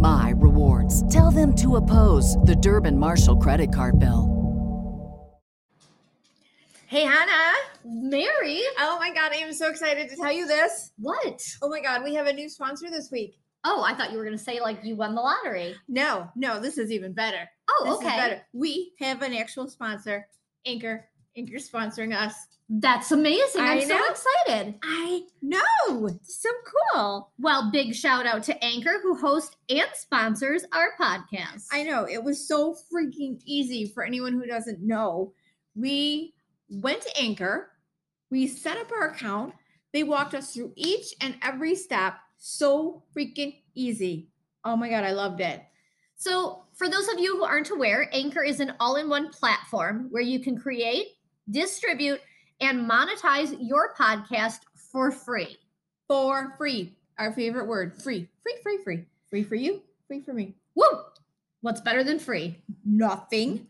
my rewards. Tell them to oppose the Durbin Marshall credit card bill. Hey, Hannah. Mary? Oh my God, I am so excited to tell you this. What? Oh my God, we have a new sponsor this week. Oh, I thought you were going to say like you won the lottery. No, no, this is even better. Oh, This okay. is better. We have an actual sponsor, Anchor. Anchor sponsoring us. That's amazing. I'm so excited. I know. So cool. Well, big shout out to Anchor who hosts and sponsors our podcast. I know. It was so freaking easy for anyone who doesn't know. We went to Anchor, we set up our account, they walked us through each and every step. So freaking easy. Oh my God, I loved it. So, for those of you who aren't aware, Anchor is an all in one platform where you can create, distribute, and monetize your podcast for free. For free. Our favorite word free. Free, free, free. Free for you, free for me. Woo! What's better than free? Nothing.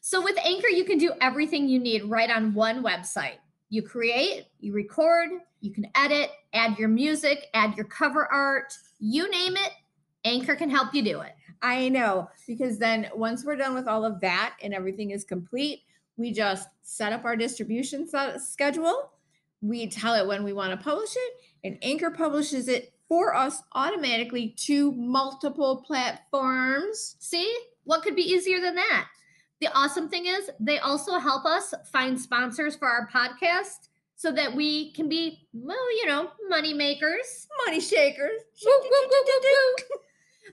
So with Anchor, you can do everything you need right on one website. You create, you record, you can edit, add your music, add your cover art, you name it, Anchor can help you do it. I know, because then once we're done with all of that and everything is complete, we just set up our distribution schedule. We tell it when we want to publish it, and Anchor publishes it for us automatically to multiple platforms. See, what could be easier than that? The awesome thing is, they also help us find sponsors for our podcast so that we can be, well, you know, money makers. Money shakers. Woo, woo, woo.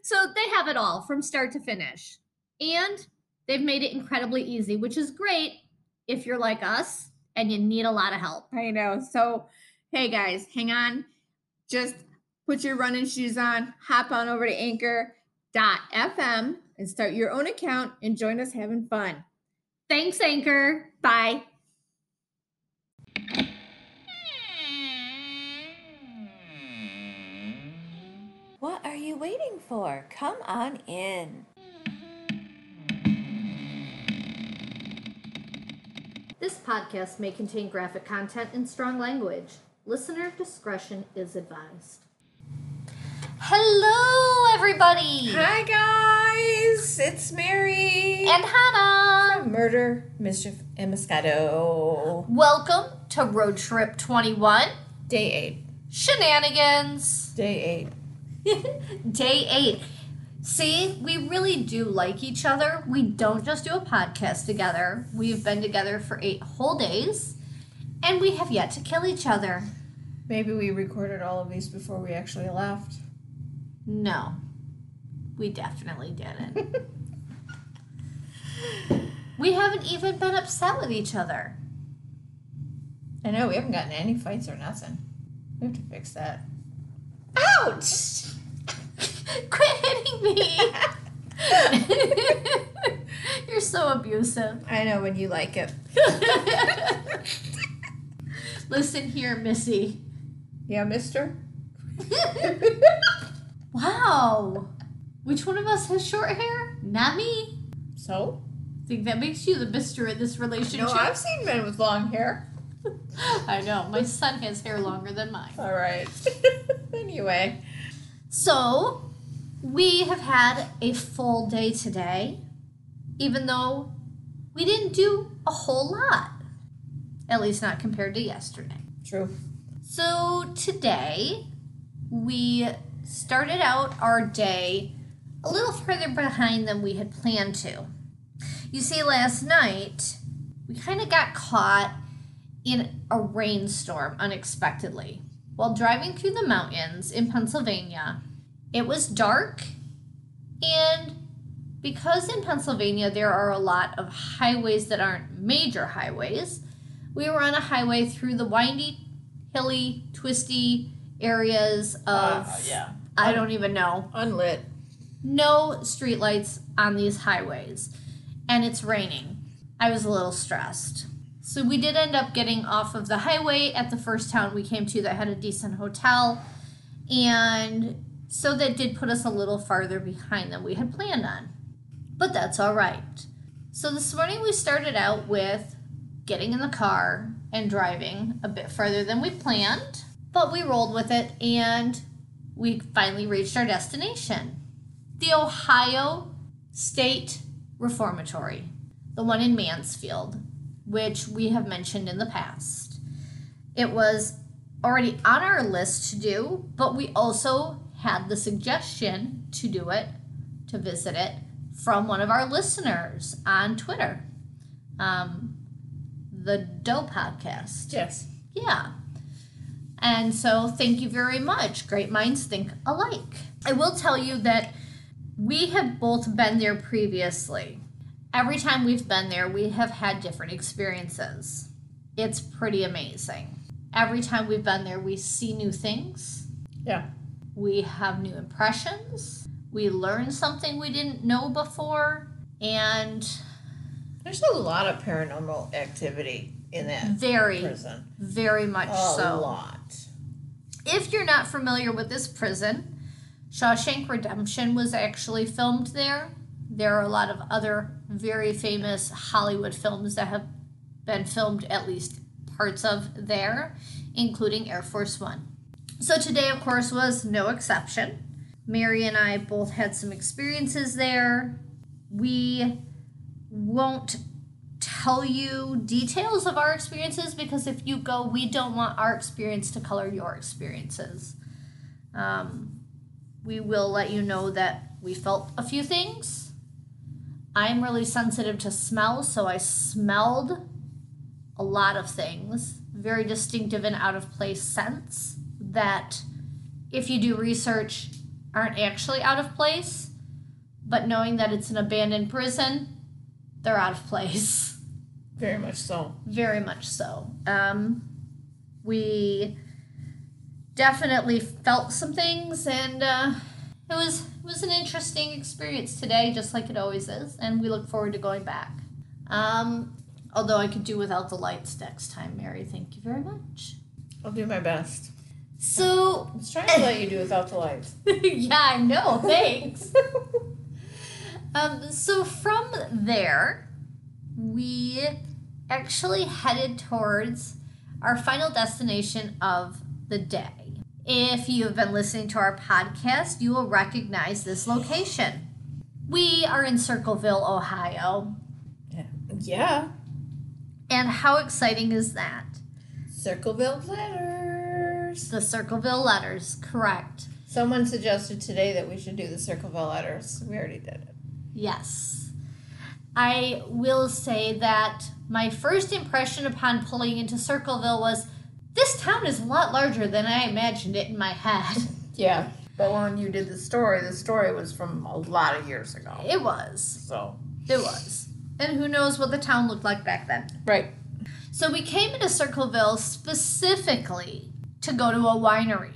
So they have it all from start to finish. And they've made it incredibly easy, which is great if you're like us and you need a lot of help. I know. So, hey guys, hang on. Just put your running shoes on, hop on over to anchor.fm and start your own account and join us having fun. Thanks, Anchor. Bye. What are you waiting for? Come on in. This podcast may contain graphic content and strong language. Listener discretion is advised. Hello, everybody. Hi guys, it's Mary And Hannah. From Murder, Mischief, and Moscato. Welcome to Road Trip 21 Day eight. Shenanigans. Day eight. Day eight. See, we really do like each other. We don't just do a podcast together. We've been together for eight whole days, and we have yet to kill each other. Maybe we recorded all of these before we actually left. No, we definitely didn't. we haven't even been upset with each other. I know we haven't gotten any fights or nothing. We have to fix that. Ouch! Quit hitting me! You're so abusive. I know when you like it. Listen here, Missy. Yeah, Mister. Wow. Which one of us has short hair? Not me. So think that makes you the mister in this relationship. No, I've seen men with long hair. I know. My son has hair longer than mine. All right. anyway, So, we have had a full day today, even though we didn't do a whole lot. At least not compared to yesterday. true. So, today we started out our day a little further behind than we had planned to. You see, last night we kind of got caught in a rainstorm unexpectedly. While driving through the mountains in Pennsylvania, it was dark, and because in Pennsylvania there are a lot of highways that aren't major highways, we were on a highway through the windy, hilly, twisty areas of Uh, yeah. I don't even know Unlit. no streetlights on these highways and it's raining. I was a little stressed. So we did end up getting off of the highway at the first town we came to that had a decent hotel and so that did put us a little farther behind than we had planned on. But that's all right. So this morning we started out with getting in the car and driving a bit further than we planned, but we rolled with it and we finally reached our destination the Ohio State Reformatory, the one in Mansfield, which we have mentioned in the past. It was already on our list to do, but we also had the suggestion to do it, to visit it, from one of our listeners on Twitter. Um, the Doe Podcast. Yes. Yeah. And so, thank you very much. Great minds think alike. I will tell you that we have both been there previously. Every time we've been there, we have had different experiences. It's pretty amazing. Every time we've been there, we see new things, Yeah. We have new impressions, we learn something we didn't know before, and There's a lot of paranormal activity in that very, prison. very much A so. A lot. If you're not familiar with this prison, Shawshank Redemption was actually filmed there. There are a lot of other very famous Hollywood films that have been filmed at least parts of there, including Air Force One. So today, of course, was no exception. Mary and I both had some experiences there. We won't tell you details of our experiences because if you go, we don't want our experience to color your experiences. Um, we will let you know that we felt a few things. I'm really sensitive to smell, so I smelled a lot of things, very distinctive and out of place scents that, if you do research, aren't actually out of place. But knowing that it's an abandoned prison, they're out of place. Very much so. Very much so. Um, we definitely felt some things, and uh, it was it was an interesting experience today, just like it always is. And we look forward to going back. Um, although I could do without the lights next time, Mary. Thank you very much. I'll do my best. So I was trying to let you do without the lights. yeah, I know. Thanks. um, so from there, we actually headed towards our final destination of the day. If you have been listening to our podcast, you will recognize this location. We are in Circleville, Ohio. Yeah. yeah. And how exciting is that? Circleville letters. The Circleville letters, correct. Someone suggested today that we should do the Circleville letters. We already did it. Yes. I will say that my first impression upon pulling into Circleville was this town is a lot larger than I imagined it in my head. Yeah. But when you did the story, the story was from a lot of years ago. It was. So. It was. And who knows what the town looked like back then. Right. So we came into Circleville specifically to go to a winery,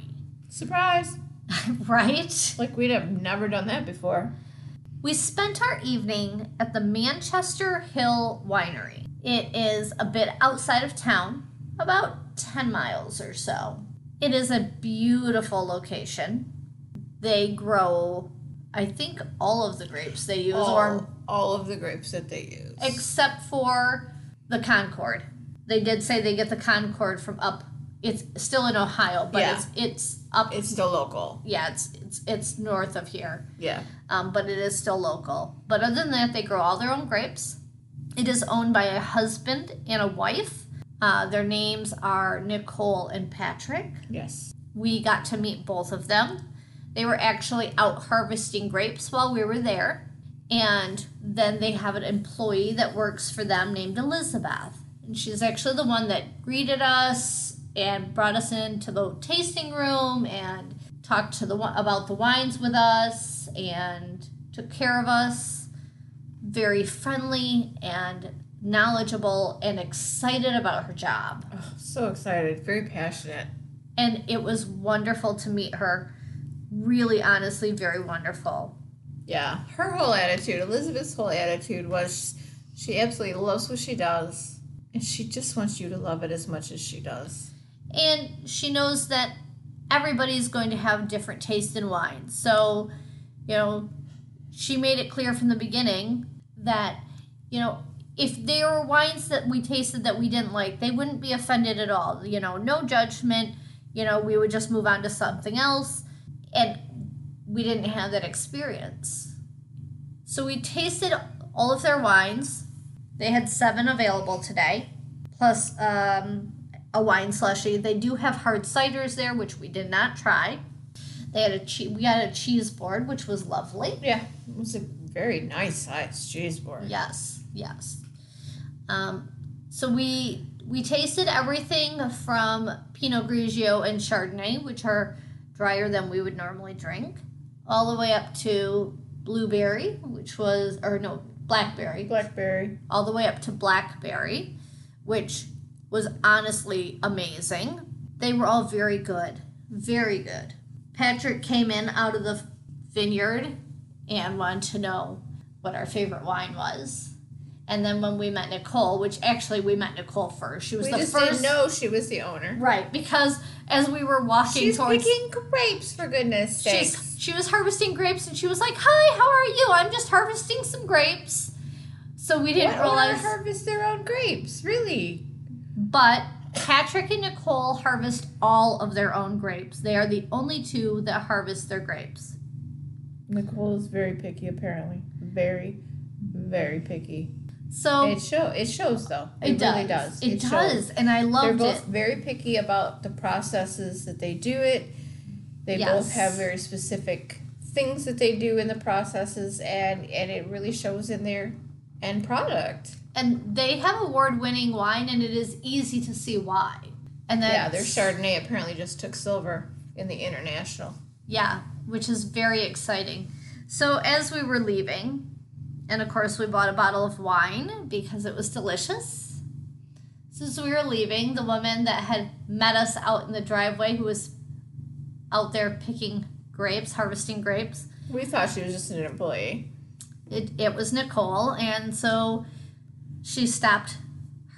Surprise. right? Like we'd have never done that before. We spent our evening at the Manchester Hill Winery. It is a bit outside of town, about 10 miles or so. It is a beautiful location. They grow, I think, all of the grapes they use, or All. all of the grapes that they use. except for the Concord. They did say they get the Concord from up. It's still in Ohio, but Yeah. it's it's up. it's still local. yeah, it's it's it's north of here, Yeah. um, but it is still local. But other than that, they grow all their own grapes. It is owned by a husband and a wife. Uh, their names are Nicole and Patrick. Yes. We got to meet both of them. They were actually out harvesting grapes while we were there. And then they have an employee that works for them named Elizabeth. And she's actually the one that greeted us and brought us into the tasting room and talked to the about the wines with us and took care of us. Very friendly and knowledgeable and excited about her job Oh, so excited. Very passionate. and it was wonderful to meet her. Really, honestly, very wonderful. Yeah. Her whole attitude, Elizabeth's whole attitude was she absolutely loves what she does. And she just wants you to love it as much as she does. And she knows that everybody's going to have different taste in wine. So, you know, she made it clear from the beginning that, you know, if there were wines that we tasted that we didn't like, they wouldn't be offended at all. You know, no judgment. You know, we would just move on to something else. And we didn't have that experience. So we tasted all of their wines. They had seven available today, plus um, a wine slushy. They do have hard ciders there, which we did not try. They had a che- we had a cheese board, which was lovely. Yeah. It was a very nice size cheese board. Yes, yes. Um, so we we tasted everything from Pinot Grigio and Chardonnay, which are drier than we would normally drink, all the way up to blueberry, which was or no blackberry, Blackberry. all the way up to blackberry, which was honestly amazing. They were all very good, very good. Patrick came in out of the vineyard and wanted to know what our favorite wine was. And then when we met Nicole, which actually we met Nicole first, she was We the just first. didn't know she was the owner. Right, because as we were walking She's towards, picking grapes for goodness sakes. she was harvesting grapes, and she was like, "Hi, how are you? I'm just harvesting some grapes." So we didn't What realize. harvest their own grapes? Really? But Patrick and Nicole harvest all of their own grapes. They are the only two that harvest their grapes. Nicole is very picky, apparently. Very, very picky. So It show it shows though. It, It, does. really does. It, shows. does, and I love. They're both it. very picky about the processes that they do it. They both have very specific things that they do in the processes and and it really shows in their end product. And they have award-winning wine, and it is easy to see why. And then yeah, their Chardonnay apparently just took silver in the international. Yeah, which is very exciting. So as we were leaving, and of course we bought a bottle of wine because it was delicious. So as we were leaving, the woman that had met us out in the driveway, who was out there picking grapes, harvesting grapes, We thought she was just an employee. it, it was Nicole, and so she stopped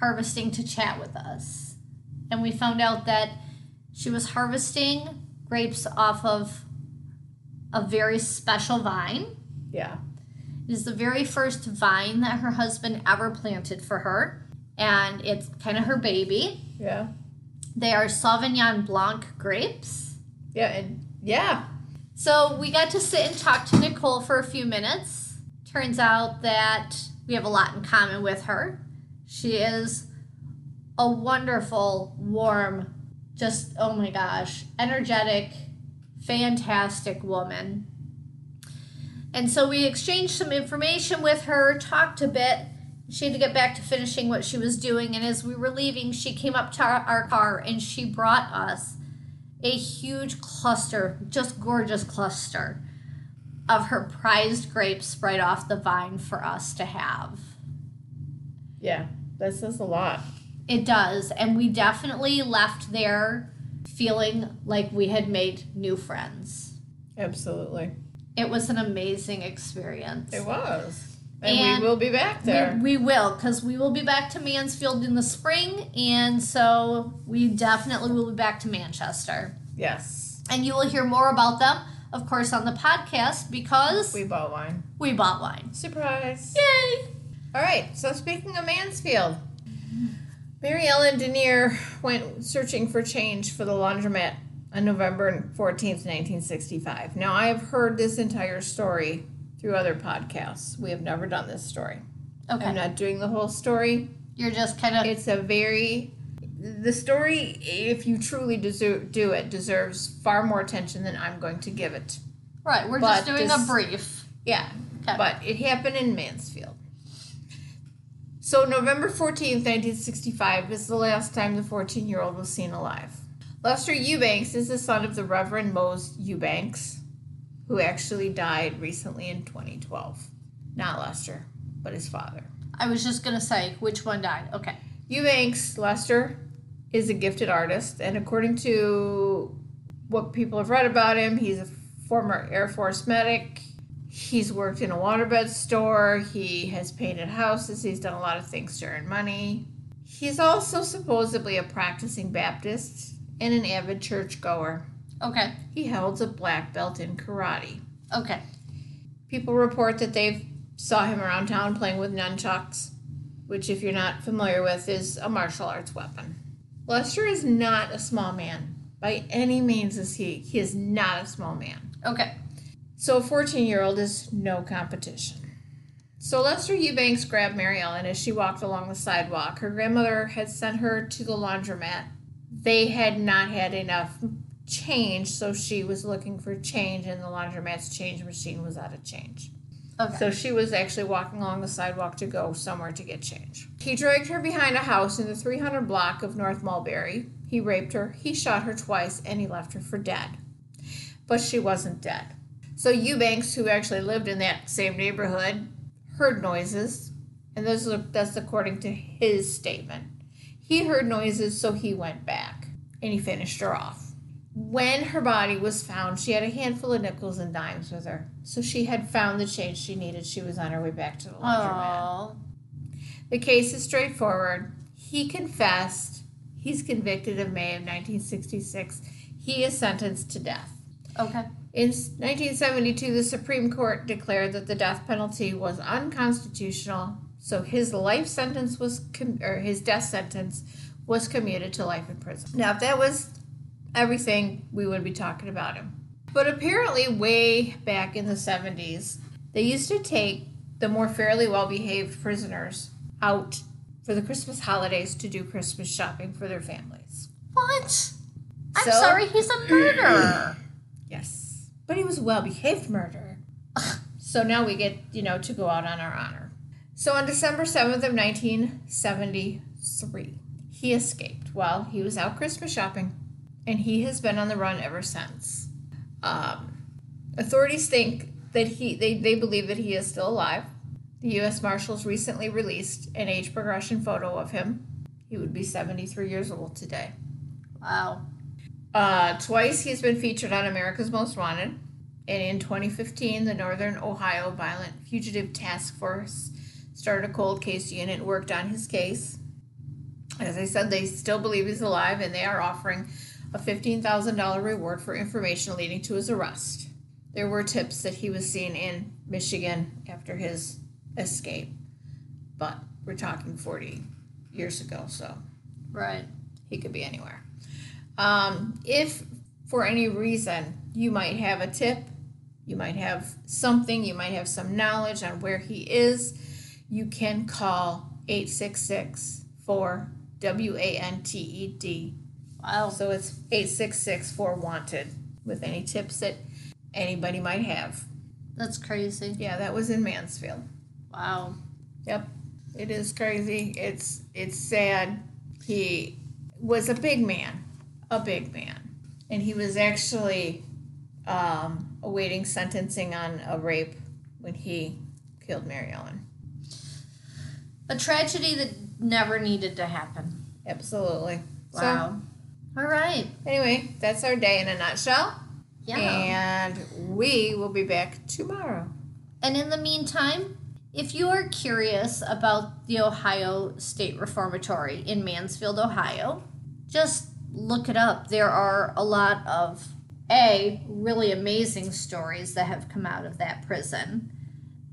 harvesting to chat with us. And we found out that she was harvesting grapes off of a very special vine. Yeah. It is the very first vine that her husband ever planted for her, and it's kind of her baby. Yeah. They are Sauvignon Blanc grapes. Yeah, and yeah. So we got to sit and talk to Nicole for a few minutes. Turns out that we have a lot in common with her. She is a wonderful, warm, just oh my gosh, energetic, fantastic woman. And so we exchanged some information with her, talked a bit. She had to get back to finishing what she was doing. And as we were leaving, she came up to our, car and she brought us a huge cluster, just gorgeous cluster of her prized grapes right off the vine for us to have. Yeah. That says a lot. It does. And we definitely left there feeling like we had made new friends. Absolutely. It was an amazing experience. It was. And, And we will be back there. We, we will, because we will be back to Mansfield in the spring, and so we definitely will be back to Manchester. yes. And you will hear more about them of course, on the podcast because We bought wine. we bought wine. Surprise. Yay! All right, so speaking of Mansfield, Mary Ellen Deener went searching for change for the laundromat on November 14th, 1965. Now, I have heard this entire story through other podcasts. We have never done this story. Okay. I'm not doing the whole story. You're just kind of. It's a very the story, if you truly deserve, do it, deserves far more attention than I'm going to give it. Right, we're just doing this- a brief. Yeah, Okay. but it happened in Mansfield. So November 14th, 1965 is the last time the 14 year old was seen alive. Lester Eubanks is the son of the Reverend Mose Eubanks, who actually died recently in 2012. Not Lester, but his father. I was just gonna say which one died. Okay. Eubanks, Lester, is a gifted artist, and according to what people have read about him, he's a former Air Force medic. He's worked in a waterbed store. He has painted houses. He's done a lot of things to earn money. He's also supposedly a practicing Baptist and an avid churchgoer. Okay. He holds a black belt in karate. Okay. People report that they've saw him around town playing with nunchucks, which, if you're not familiar with, is a martial arts weapon. Lester is not a small man. By any means is he. He is not a small man. Okay. So a 14 year old is no competition. So Lester Eubanks grabbed Mary Ellen as she walked along the sidewalk. Her grandmother had sent her to the laundromat. They had not had enough change, so she was looking for change, and the laundromat's change machine was out of change. Okay. So she was actually walking along the sidewalk to go somewhere to get change. He dragged her behind a house in the 300 block of North Mulberry. He raped her, he shot her twice, and he left her for dead. But she wasn't dead. So Eubanks, who actually lived in that same neighborhood, heard noises, and that's according to his statement. He heard noises, so he went back and he finished her off. When her body was found, she had a handful of nickels and dimes with her. So she had found the change she needed. She was on her way back to the laundromat. Oh. The case is straightforward. He confessed. He's convicted in May of 1966. He is sentenced to death. Okay. In 1972, the Supreme Court declared that the death penalty was unconstitutional, so his life sentence was com- or his death sentence was commuted to life in prison. Now, if that was everything, we would be talking about him. But apparently, way back in the 70s, they used to take the more fairly well-behaved prisoners out for the Christmas holidays to do Christmas shopping for their families. What? I'm So- sorry, he's a murderer. Yes. But he was a well behaved murderer. so now we get, you know, to go out on our honor. So on December 7th of 1973, he escaped while he was out Christmas shopping, and he has been on the run ever since. Um, authorities think that he, they, they believe that he is still alive. The U.S. Marshals recently released an age progression photo of him. He would be 73 years old today. wow. Uh, twice he's been featured on America's Most Wanted. And in 2015, the Northern Ohio Violent Fugitive Task Force started a cold case unit worked on his case. As I said, they still believe he's alive and they are offering a $15,000 reward for information leading to his arrest. There were tips that he was seen in Michigan after his escape, but we're talking 40 years ago, so Right. he could be anywhere. Um, if for any reason you might have a tip, you might have something, you might have some knowledge on where he is, you can call 866 4 W A N T E D. Wow. So it's 866 4 Wanted with any tips that anybody might have. That's crazy. Yeah, that was in Mansfield. Wow. Yep. It is crazy. It's it's sad. He was a big man. A big man. And he was actually um, awaiting sentencing on a rape when he killed Mary Ellen. A tragedy that never needed to happen. Absolutely. Wow. All right. Anyway, that's our day in a nutshell. Yeah. And we will be back tomorrow. And in the meantime, if you are curious about the Ohio State Reformatory in Mansfield, Ohio, just look it up. There are a lot of A, really amazing stories that have come out of that prison,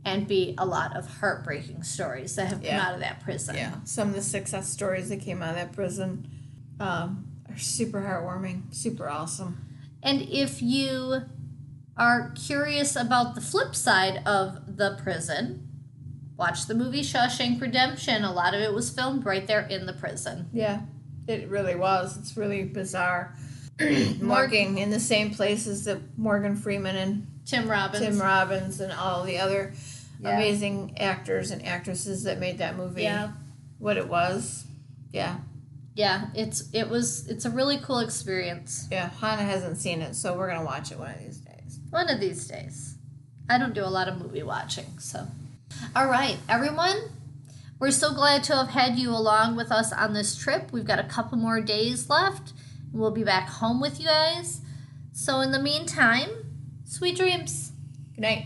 and B, a lot of heartbreaking stories that have come out of that prison. Yeah, some of the success stories that came out of that prison um, are super heartwarming, super awesome. And if you are curious about the flip side of the prison, watch the movie Shawshank Redemption. A lot of it was filmed right there in the prison. Yeah, it really was. It's really bizarre. Working in the same places that Morgan Freeman and Tim Robbins. Tim Robbins and all the other Yeah. amazing actors and actresses that made that movie Yeah. what it was. Yeah, Yeah, it's it was it's a really cool experience. yeah. Hannah hasn't seen it, so we're gonna watch it one of these days. One of these days. I don't do a lot of movie watching, so. All right, everyone. We're so glad to have had you along with us on this trip. We've got a couple more days left. And we'll be back home with you guys. So, in the meantime, sweet dreams. Good night.